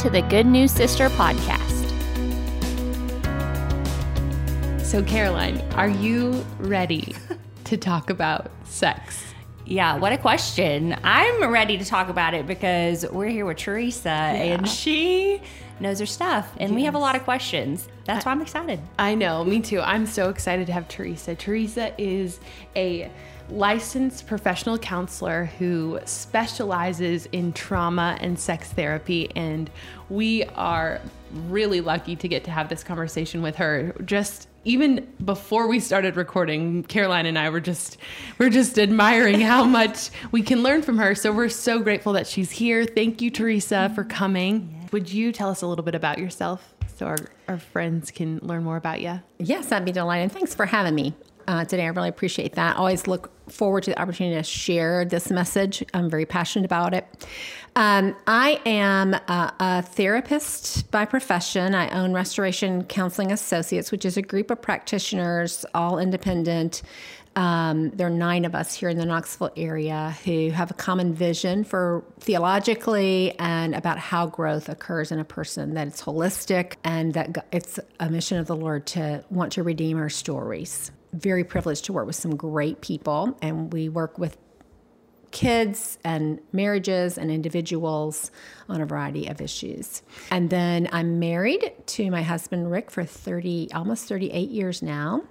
to the Good News Sister podcast. So, Caroline, are you ready to talk about sex? Yeah, what a question. I'm ready to talk about it because we're here with Teresa yeah. and she knows her stuff and yes. we have a lot of questions. That's why I'm excited. I know, me too. I'm so excited to have Teresa. Teresa is a licensed professional counselor who specializes in trauma and sex therapy and we are really lucky to get to have this conversation with her. Just even before we started recording, Caroline and I were just we're just admiring how much we can learn from her. So we're so grateful that she's here. Thank you, Teresa, mm-hmm. for coming. Would you tell us a little bit about yourself so our, our friends can learn more about you? Yes, I'd be delighted. Thanks for having me uh, today. I really appreciate that. Always look forward to the opportunity to share this message. I'm very passionate about it. Um, I am a, a, therapist by profession. I own Restoration Counseling Associates, which is a group of practitioners, all independent. Um, there are nine of us here in the Knoxville area who have a common vision for theologically and about how growth occurs in a person, that it's holistic and that it's a mission of the Lord to want to redeem our stories. Very privileged to work with some great people, and we work with kids and marriages and individuals on a variety of issues. And then I'm married to my husband Rick for 30 almost 38 years now.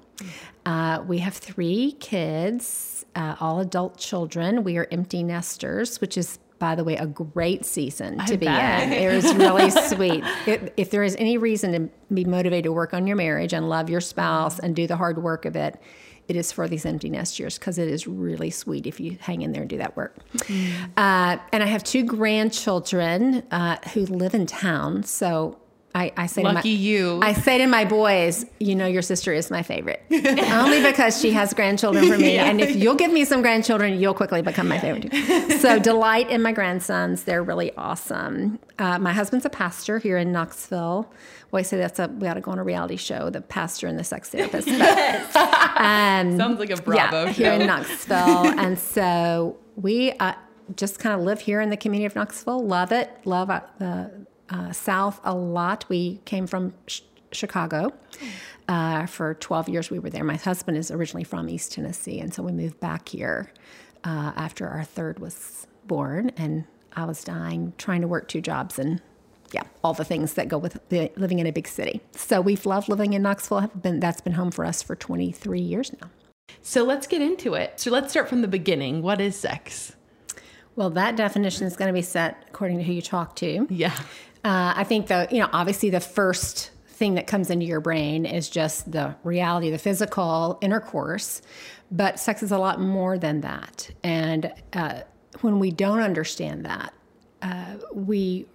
Uh, we have three kids, uh, all adult children. We are empty nesters, which is by the way, a great season to I be bet. in. It was really sweet. It, if there is any reason to be motivated to work on your marriage and love your spouse and do the hard work of it, it is for these empty nest years because it is really sweet if you hang in there and do that work. Mm-hmm. Uh, and I have two grandchildren uh, who live in town, so I, I say lucky to my, you. I say to my boys, you know, your sister is my favorite, only because she has grandchildren for me. Yeah. And if you'll give me some grandchildren, you'll quickly become my favorite. So delight in my grandsons; they're really awesome. Uh, my husband's a pastor here in Knoxville. Well, I say that's a we ought to go on a reality show, the pastor and the sex therapist. But, um, Sounds like a Bravo yeah, show. here in Knoxville, and so we. Uh, just kind of live here in the community of Knoxville. Love it. Love uh, the uh, south a lot. We came from sh- Chicago. Uh, for 12 years, we were there. My husband is originally from East Tennessee, and so we moved back here uh, after our third was born. And I was dying, trying to work two jobs, and yeah, all the things that go with the, living in a big city. So we've loved living in Knoxville. Have been that's been home for us for 23 years now. So let's get into it. So let's start from the beginning. What is sex? Well, that definition is going to be set according to who you talk to. Yeah. Uh, I think the you know obviously the first thing that comes into your brain is just the reality, the physical intercourse, but sex is a lot more than that. And uh, when we don't understand that, uh, we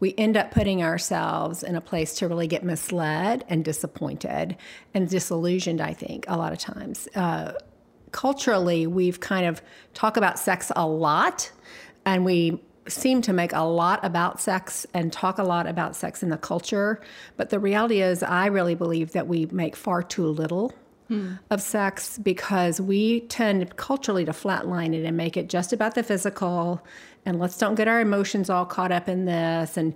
we end up putting ourselves in a place to really get misled and disappointed and disillusioned. I think a lot of times. Uh, culturally, we've kind of talk about sex a lot, and we seem to make a lot about sex and talk a lot about sex in the culture. But the reality is, I really believe that we make far too little hmm. of sex because we tend culturally to flatline it and make it just about the physical. And let's don't get our emotions all caught up in this. And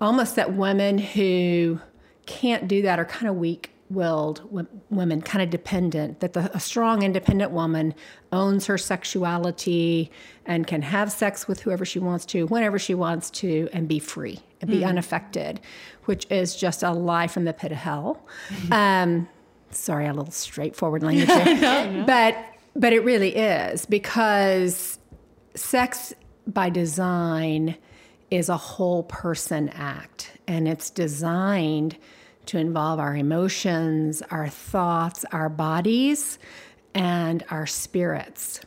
almost that women who can't do that are kind of weak willed women, kind of dependent, that the, a strong, independent woman owns her sexuality and can have sex with whoever she wants to, whenever she wants to, and be free and be mm. unaffected, which is just a lie from the pit of hell. Um, sorry, a little straightforward language there. But, but it really is because sex by design is a whole person act and it's designed to involve our emotions, our thoughts, our bodies, and our spirits.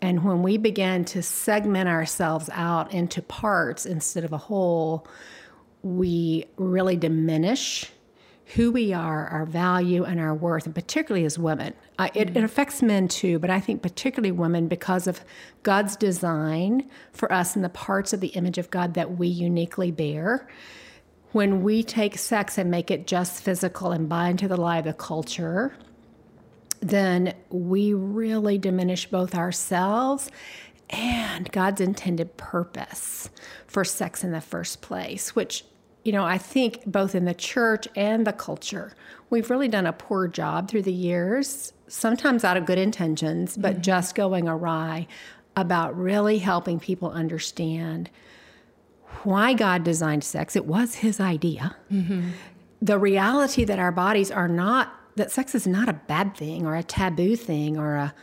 And when we begin to segment ourselves out into parts instead of a whole, we really diminish who we are, our value, and our worth, and particularly as women. Uh, it, it, affects men too, but I think particularly women because of God's design for us and the parts of the image of God that we uniquely bear when we take sex and make it just physical and buy into the lie of the culture, then we really diminish both ourselves and God's intended purpose for sex in the first place, which, you know, I think both in the church and the culture, we've really done a poor job through the years, sometimes out of good intentions, but mm-hmm. just going awry about really helping people understand why God designed sex. It was His idea. Mm-hmm. The reality that our bodies are not, that sex is not a bad thing or a taboo thing or a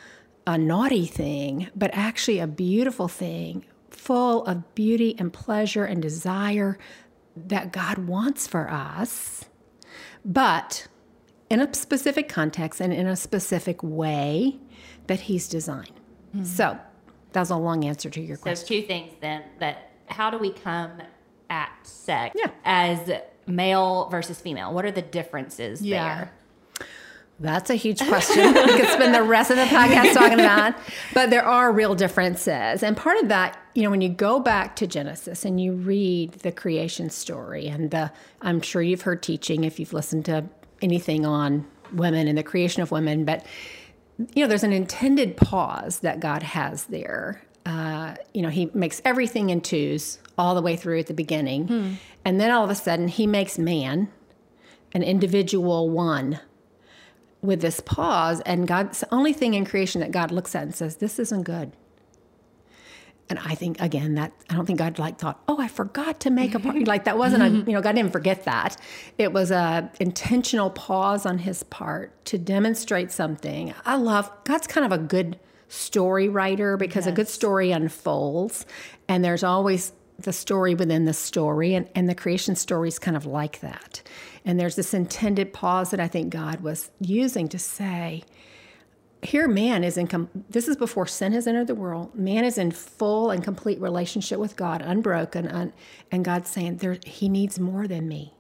a naughty thing, but actually a beautiful thing, full of beauty and pleasure and desire that God wants for us, but in a specific context and in a specific way that He's designed. Mm-hmm. So that was a long answer to your so question. So, two things then that how do we come at sex yeah. as male versus female? What are the differences yeah. there? That's a huge question. we could spend the rest of the podcast talking about. But there are real differences. And part of that, you know, when you go back to Genesis and you read the creation story, and the, I'm sure you've heard teaching if you've listened to anything on women and the creation of women, but, you know, there's an intended pause that God has there. Uh, you know, he makes everything in twos all the way through at the beginning. Hmm. And then all of a sudden, he makes man, an individual one with this pause, and God's the only thing in creation that God looks at and says, This isn't good. And I think again that I don't think God like thought, oh, I forgot to make a part. like that wasn't a you know God didn't forget that. It was a intentional pause on His part to demonstrate something. I love God's kind of a good story writer because yes. a good story unfolds, and there's always the story within the story, and, and the creation story is kind of like that. And there's this intended pause that I think God was using to say, here man is in com- this is before sin has entered the world man is in full and complete relationship with god unbroken un- and god's saying there he needs more than me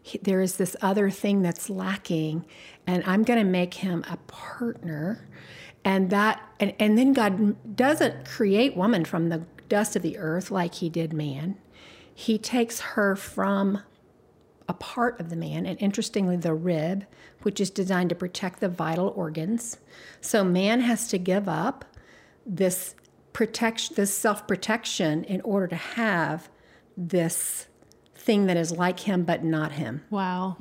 he, there is this other thing that's lacking and i'm going to make him a partner and that and, and then god doesn't create woman from the dust of the earth like he did man he takes her from a part of the man, and interestingly, the rib, which is designed to protect the vital organs. So man has to give up this protection, this self protection, in order to have this thing that is like him but not him. Wow.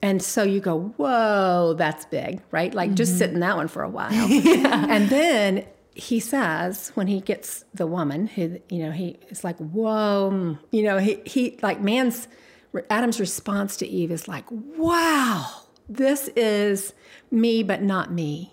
And so you go, whoa, that's big, right? Like mm-hmm. just sit in that one for a while. yeah. And then he says when he gets the woman who, you know, he is like, whoa, you know, he, he like man's Adam's response to Eve is like, wow, this is me, but not me.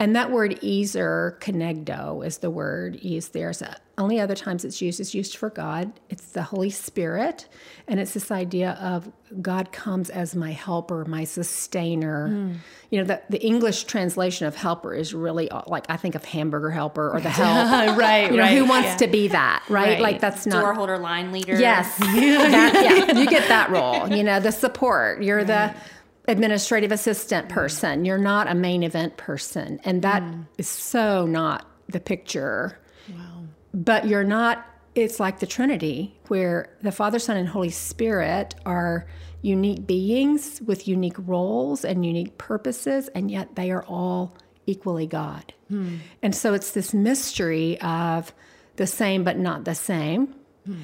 And that word ezer, kenegdo, is the word used there. So only other times it's used is used for God. It's the Holy Spirit. And it's this idea of God comes as my helper, my sustainer. Mm. You know, the, the English translation of helper is really uh, like I think of hamburger helper or the help. right, you know, right. Who wants yeah. to be that, right? right? Like that's not. Door holder, line leader. Yes. that, yeah, you get that role. You know, the support. You're right. the administrative assistant mm. person. You're not a main event person. And that mm. is so not the picture. Wow. But you're not, it's like the Trinity, where the Father, Son, and Holy Spirit are unique beings with unique roles and unique purposes, and yet they are all equally God. Hmm. And so it's this mystery of the same but not the same. Hmm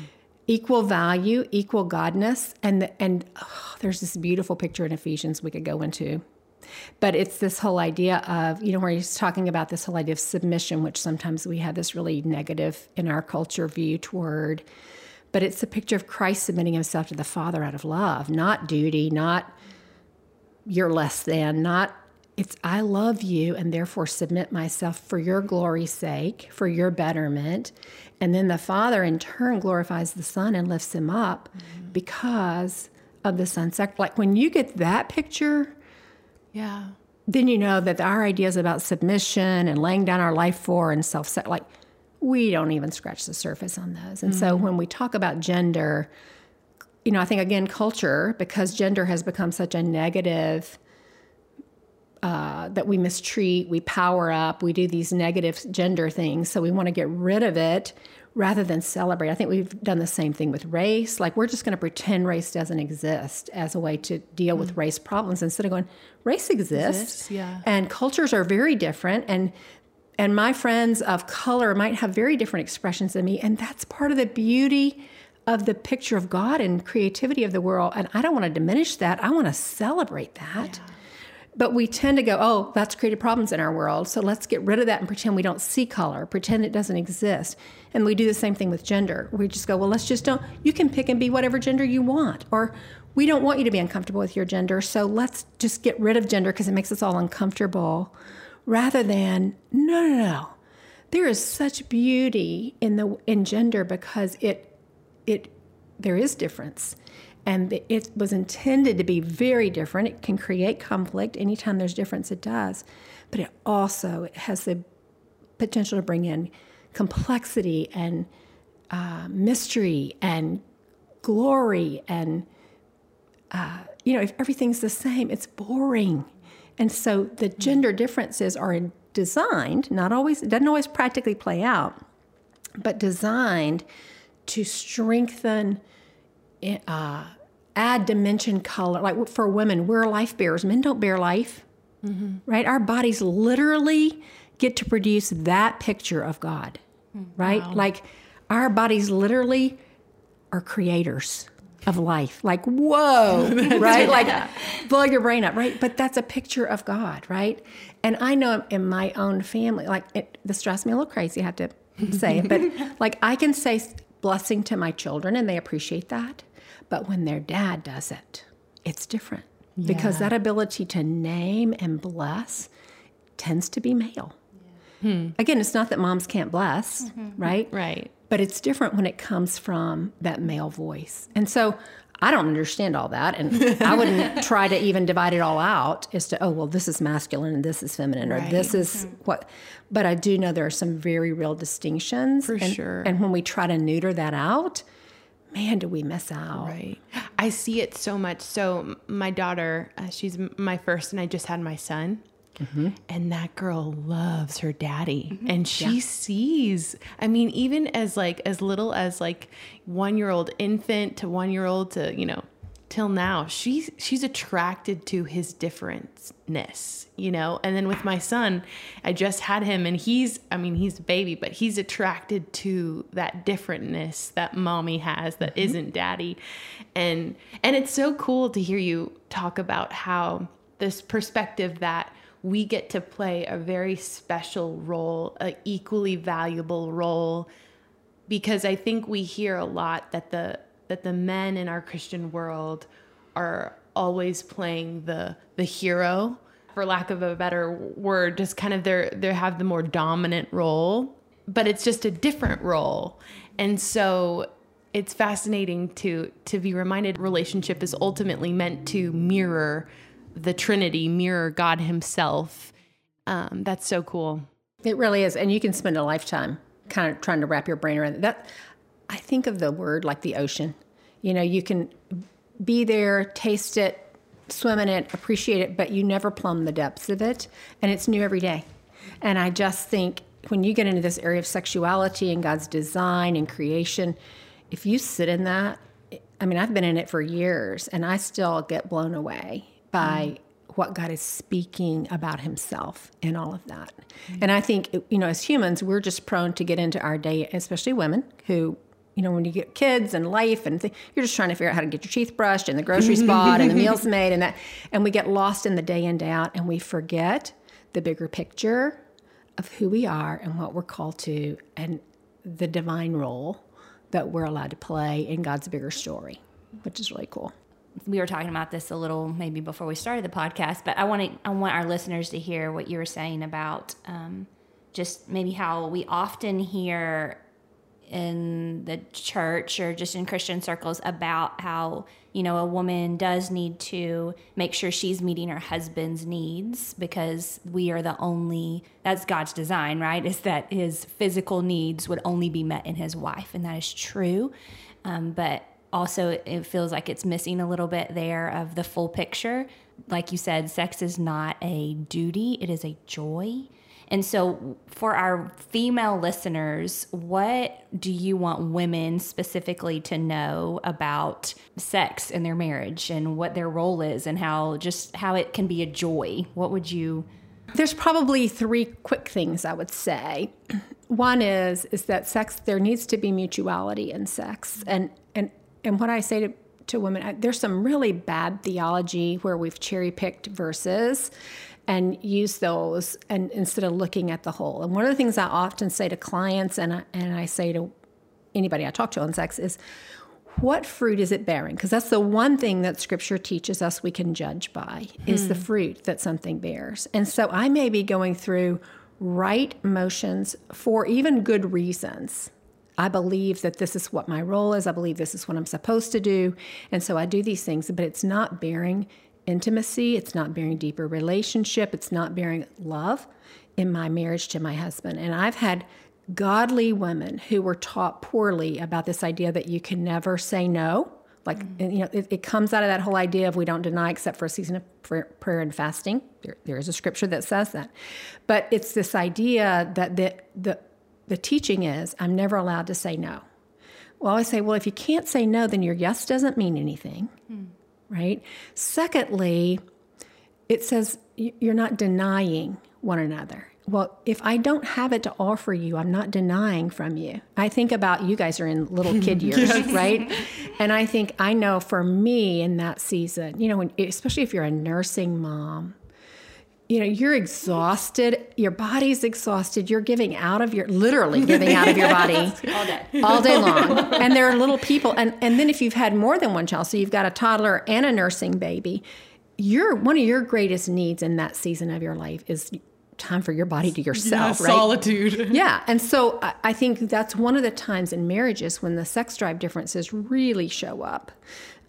equal value, equal godness, and and oh, there's this beautiful picture in Ephesians we could go into. But it's this whole idea of, you know, where he's talking about this whole idea of submission, which sometimes we have this really negative in our culture view toward. But it's a picture of Christ submitting himself to the Father out of love, not duty, not you're less than, not it's I love you and therefore submit myself for your glory's sake, for your betterment. And then the Father in turn glorifies the Son and lifts him up mm-hmm. because of the Son's sacrifice. Like when you get that picture, yeah, then you know that our ideas about submission and laying down our life for and self set, like we don't even scratch the surface on those. And mm-hmm. so when we talk about gender, you know, I think again culture because gender has become such a negative uh, that we mistreat, we power up, we do these negative gender things. So we want to get rid of it rather than celebrate. I think we've done the same thing with race. Like we're just going to pretend race doesn't exist as a way to deal mm. with race problems instead of going, race exists. exists yeah. And cultures are very different. And and my friends of color might have very different expressions than me. And that's part of the beauty of the picture of God and creativity of the world. And I don't want to diminish that. I want to celebrate that. Yeah. But we tend to go, oh, that's created problems in our world. So let's get rid of that and pretend we don't see color, pretend it doesn't exist. And we do the same thing with gender. We just go, well, let's just don't, you can pick and be whatever gender you want. Or we don't want you to be uncomfortable with your gender. So let's just get rid of gender because it makes us all uncomfortable rather than, no, no, no. There is such beauty in the in gender because it it there is difference and it was intended to be very different. It can create conflict anytime there's difference it does. But it also has the potential to bring in complexity and uh, mystery and glory and uh, you know if everything's the same it's boring. And so the gender differences are designed not always it doesn't always practically play out but designed to strengthen, uh, add dimension color. Like for women, we're life bearers. Men don't bear life, mm-hmm. right? Our bodies literally get to produce that picture of God, right? Wow. Like our bodies literally are creators of life. Like, whoa, right? Like, blow your brain up, right? But that's a picture of God, right? And I know in my own family, like, it, this drives me a little crazy, I have to say it, but like, I can say blessing to my children and they appreciate that. But when their dad does it, it's different yeah. because that ability to name and bless tends to be male. Yeah. Hmm. Again, it's not that moms can't bless, mm-hmm. right? Right. But it's different when it comes from that male voice. And so I don't understand all that. And I wouldn't try to even divide it all out as to, oh, well, this is masculine and this is feminine, right. or this is mm-hmm. what. But I do know there are some very real distinctions. For and, sure. And when we try to neuter that out, man, do we miss out. Right. I see it so much. So, my daughter, uh, she's my first, and I just had my son. Mm-hmm. And that girl loves her daddy. Mm-hmm. And she yeah. sees, I mean, even as like as little as like one year old infant to one year old to, you know, till now, she's she's attracted to his differentness, you know? And then with my son, I just had him and he's I mean, he's a baby, but he's attracted to that differentness that mommy has that mm-hmm. not daddy. And and it's so cool to hear you talk about how this perspective that we get to play a very special role, an equally valuable role, because I think we hear a lot that the that the men in our Christian world are always playing the the hero, for lack of a better word, just kind of they're they have the more dominant role, but it's just a different role, and so it's fascinating to to be reminded relationship is ultimately meant to mirror the Trinity mirror God Himself. Um, that's so cool. It really is, and you can spend a lifetime kind of trying to wrap your brain around that. I think of the word like the ocean. You know, you can be there, taste it, swim in it, appreciate it, but you never plumb the depths of it, and it's new every day. And I just think when you get into this area of sexuality and God's design and creation, if you sit in that, I mean, I've been in it for years, and I still get blown away by mm. what God is speaking about Himself and all of that. Mm. And I think, you know, as humans, we're just prone to get into our day, especially women who you know, when you get kids and life and th- you're just trying to figure out how to get your teeth brushed and the grocery spot and the meals made and that, and we get lost in the day in day out and we forget the bigger picture of who we are and what we're called to and the divine role that we're allowed to play in God's bigger story, which is really cool. We were talking about this a little maybe before we started the podcast, but I want to, I want our listeners to hear what you were saying about um, just maybe how we often hear in the church or just in Christian circles about how you know a woman does need to make sure she's meeting her husband's needs because we are the only that's God's design, right? Is that his physical needs would only be met in his wife, and that is true. Um, but also it feels like it's missing a little bit there of the full picture. Like you said, sex is not a duty, it is a joy. And so, for our female listeners, what do you want women specifically to know about sex in their marriage and what their role is and how just how it can be a joy? What would you there's probably three quick things I would say. One is is that sex there needs to be mutuality in sex, and and and what I say to to women, there's some really bad theology where we've cherry picked verses and use those and instead of looking at the whole. And one of the things I often say to clients and I, and I say to anybody I talk to on sex is what fruit is it bearing? Because that's the one thing that scripture teaches us we can judge by is the hmm. fruit that something bears. And so I may be going through right motions for even good reasons. I believe that this is what my role is. I believe this is what I'm supposed to do. And so I do these things, but it's not bearing intimacy. It's not bearing deeper relationship. It's not bearing love in my marriage to my husband. And I've had godly women who were taught poorly about this idea that you can never say no. Like, and, you know, it, it comes out of that whole idea of we don't deny except for a season of prayer, prayer and fasting. There, there is a scripture that says that. But it's this idea that the, the, the teaching is I'm never allowed to say no. Well, I say, well, if you can't say no, then your yes doesn't mean anything, right? Secondly, it says you're not denying one another. Well, if I don't have it to offer you, I'm not denying from you. I think about you guys are in little kid years, right? And I think I know for me in that season, you know, when, especially if you're a nursing mom, you know, you're exhausted, your body's exhausted, you're giving out of your literally giving out of your body All day. all day long. and there are little people and and then if you've had more than one child, so you've got a toddler and a nursing baby, your one of your greatest needs in that season of your life is time for your body to yourself, right? solitude. Yeah. And so I, I think that's one of the times in marriages when the sex drive differences really show up.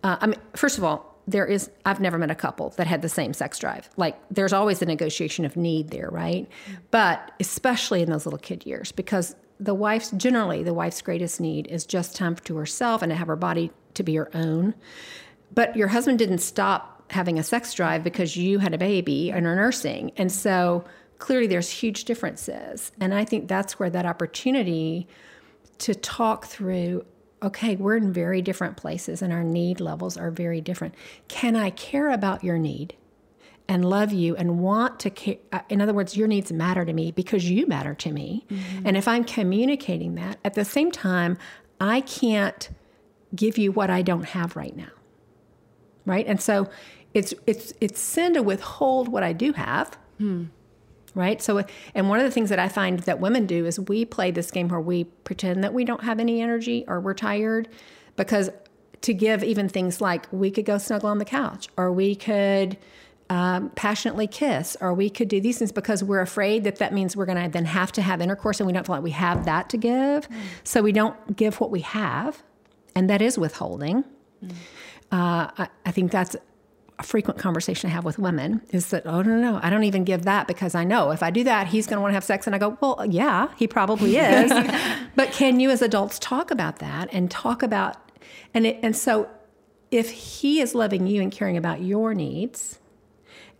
Uh, I mean, first of all, there is, I've never met a couple that had the same sex drive. Like, there's always a negotiation of need there, right? But especially in those little kid years, because the wife's, generally, the wife's greatest need is just time to herself and to have her body to be her own. But your husband didn't stop having a sex drive because you had a baby and are nursing. And so clearly there's huge differences. And I think that's where that opportunity to talk through okay, we're in very different places and our need levels are very different. Can I care about your need? and love you and want to care. Uh, in other words, your needs matter to me because you matter to me. Mm-hmm. And if I'm communicating that, at the same time, I can't give you what I don't have right now. Right? And so it's it's it's sin to withhold what I do have. Hmm. Right? So and one of the things that I find that women do is we play this game where we pretend that we don't have any energy or we're tired because to give even things like we could go snuggle on the couch or we could um, passionately kiss, or we could do these things because we're afraid that that means we're going to then have to have intercourse and we don't feel like we have that to give. So we don't give what we have, and that is withholding. Uh, I, I think that's a frequent conversation I have with women is that, oh, no, no, no, I don't even give that because I know if I do that, he's going to want to have sex. And I go, well, yeah, he probably is. but can you as adults talk about that and talk about, and, it, and so if he is loving you and caring about your needs,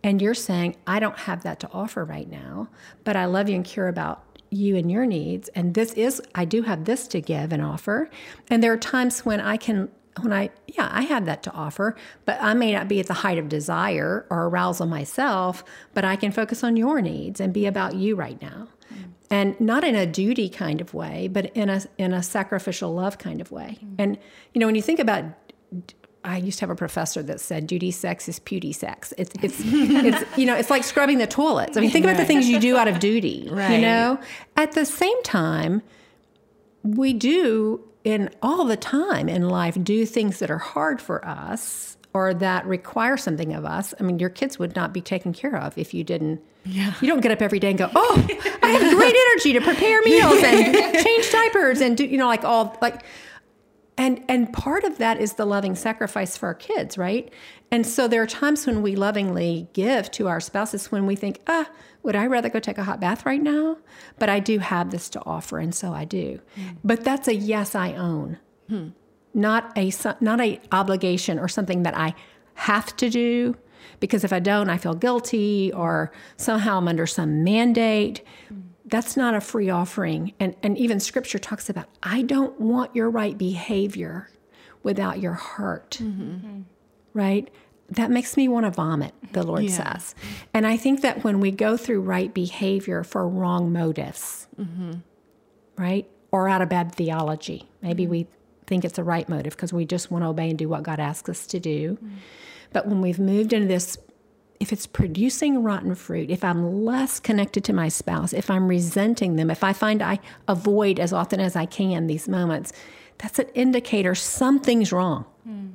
and you're saying, I don't have that to offer right now, but I love you and care about you and your needs. And this is, I do have this to give and offer. And there are times when I can, when I, yeah, I have that to offer, but I may not be at the height of desire or arousal myself, but I can focus on your needs and be about you right now. Mm. And not in a duty kind of way, but in a in a sacrificial love kind of way. Mm-hmm. And you know, when you think about I used to have a professor that said duty sex is beauty sex. It's it's it's you know it's like scrubbing the toilets. I mean, think about the things you do out of duty. Right. You know, at the same time, we do in all the time in life do things that are hard for us or that require something of us. I mean, your kids would not be taken care of if you didn't. Yeah. You don't get up every day and go, "Oh, I have great energy to prepare meals and change diapers and do you know like all like." And and part of that is the loving sacrifice for our kids, right? And so there are times when we lovingly give to our spouses when we think, ah, would I rather go take a hot bath right now? But I do have this to offer, and so I do. Hmm. But that's a yes I own, hmm. not a not a obligation or something that I have to do. Because if I don't, I feel guilty, or somehow I'm under some mandate that's not a free offering. And, and even scripture talks about, I don't want your right behavior without your heart. Mm-hmm. Mm-hmm. Right? That makes me want to vomit, the Lord Yeah. says. And I think that when we go through right behavior for wrong motives, mm-hmm. right? Or out of bad theology, maybe mm-hmm. we think it's a right motive because we just want to obey and do what God asks us to do. Mm-hmm. But when we've moved into this, if it's producing rotten fruit, if I'm less connected to my spouse, if I'm resenting them, if I find I avoid as often as I can these moments, that's an indicator something's wrong mm.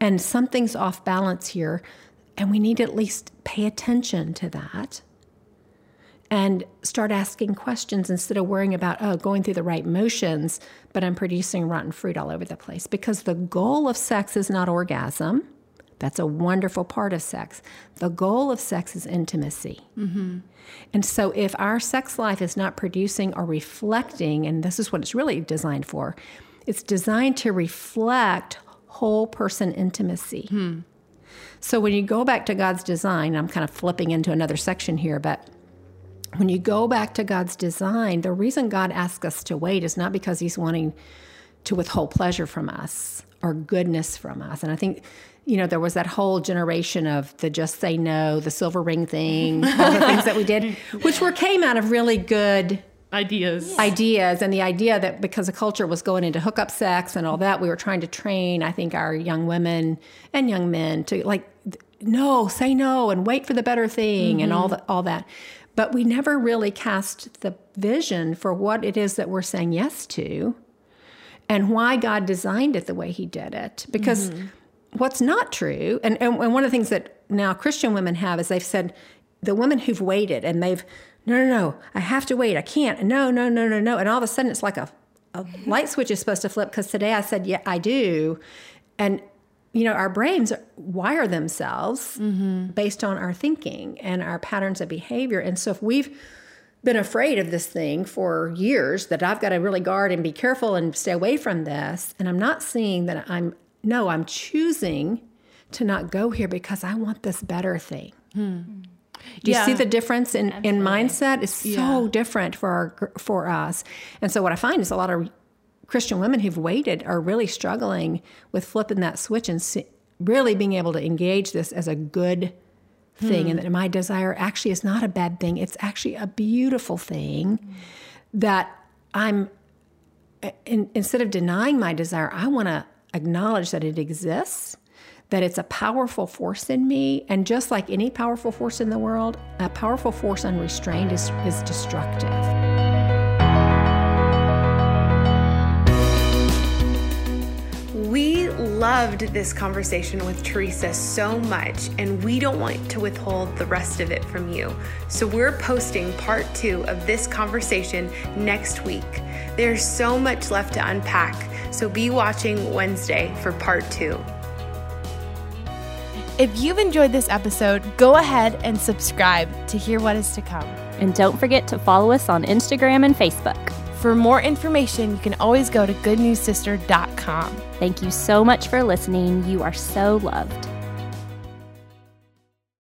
And something's off balance here. And we need to at least pay attention to that and start asking questions instead of worrying about, oh, going through the right motions, but I'm producing rotten fruit all over the place. Because the goal of sex is not orgasm. That's a wonderful part of sex. The goal of sex is intimacy. Mm-hmm. And so, if our sex life is not producing or reflecting, and this is what it's really designed for, it's designed to reflect whole person intimacy. So, when you go back to God's design, I'm kind of flipping into another section here, but when you go back to God's design, the reason God asks us to wait is not because He's wanting to withhold pleasure from us or goodness from us. And I think, you know, there was that whole generation of the just say no, the silver ring thing, all the things that we did, which were came out of really good Ideas. ideas and the idea that because the culture was going into hookup sex and all that, we were trying to train, I think, our young women and young men to like, no, say no and wait for the better thing and all mm-hmm. that, all that. But we never really cast the vision for what it is that we're saying yes to and why God designed it the way He did it. Because mm-hmm. what's not true, and, and, and one of the things that now Christian women have is they've said, the women who've waited and they've, no, no, no, I have to wait. I can't. No, no, no, no, no. And all of a sudden it's like a, a light switch is supposed to flip because today I said, yeah, I do. And, you know, our brains wire themselves mm-hmm. based on our thinking and our patterns of behavior. And so if we've been afraid of this thing for years that I've got to really guard and be careful and stay away from this, and I'm not seeing that I'm, no, I'm choosing to not go here because I want this better thing. Hmm. Mm. Do you see the difference in, in mindset? It's so Yeah. different for our, for us. And so what I find is a lot of Christian women who've waited are really struggling with flipping that switch and see, really being able to engage this as a good thing hmm. and that my desire actually is not a bad thing. It's actually a beautiful thing hmm. that I'm eh, in, instead of denying my desire, I want to acknowledge that it exists, that it's a powerful force in me. And just like any powerful force in the world, a powerful force unrestrained is, is destructive. We loved this conversation with Teresa so much, and we don't want to withhold the rest of it from you. So, we're posting part two of this conversation next week. There's so much left to unpack, so be watching Wednesday for part two. If you've enjoyed this episode, go ahead and subscribe to hear what is to come. And don't forget to follow us on Instagram and Facebook. For more information, you can always go to goodnewssister.com. Thank you so much for listening. You are so loved.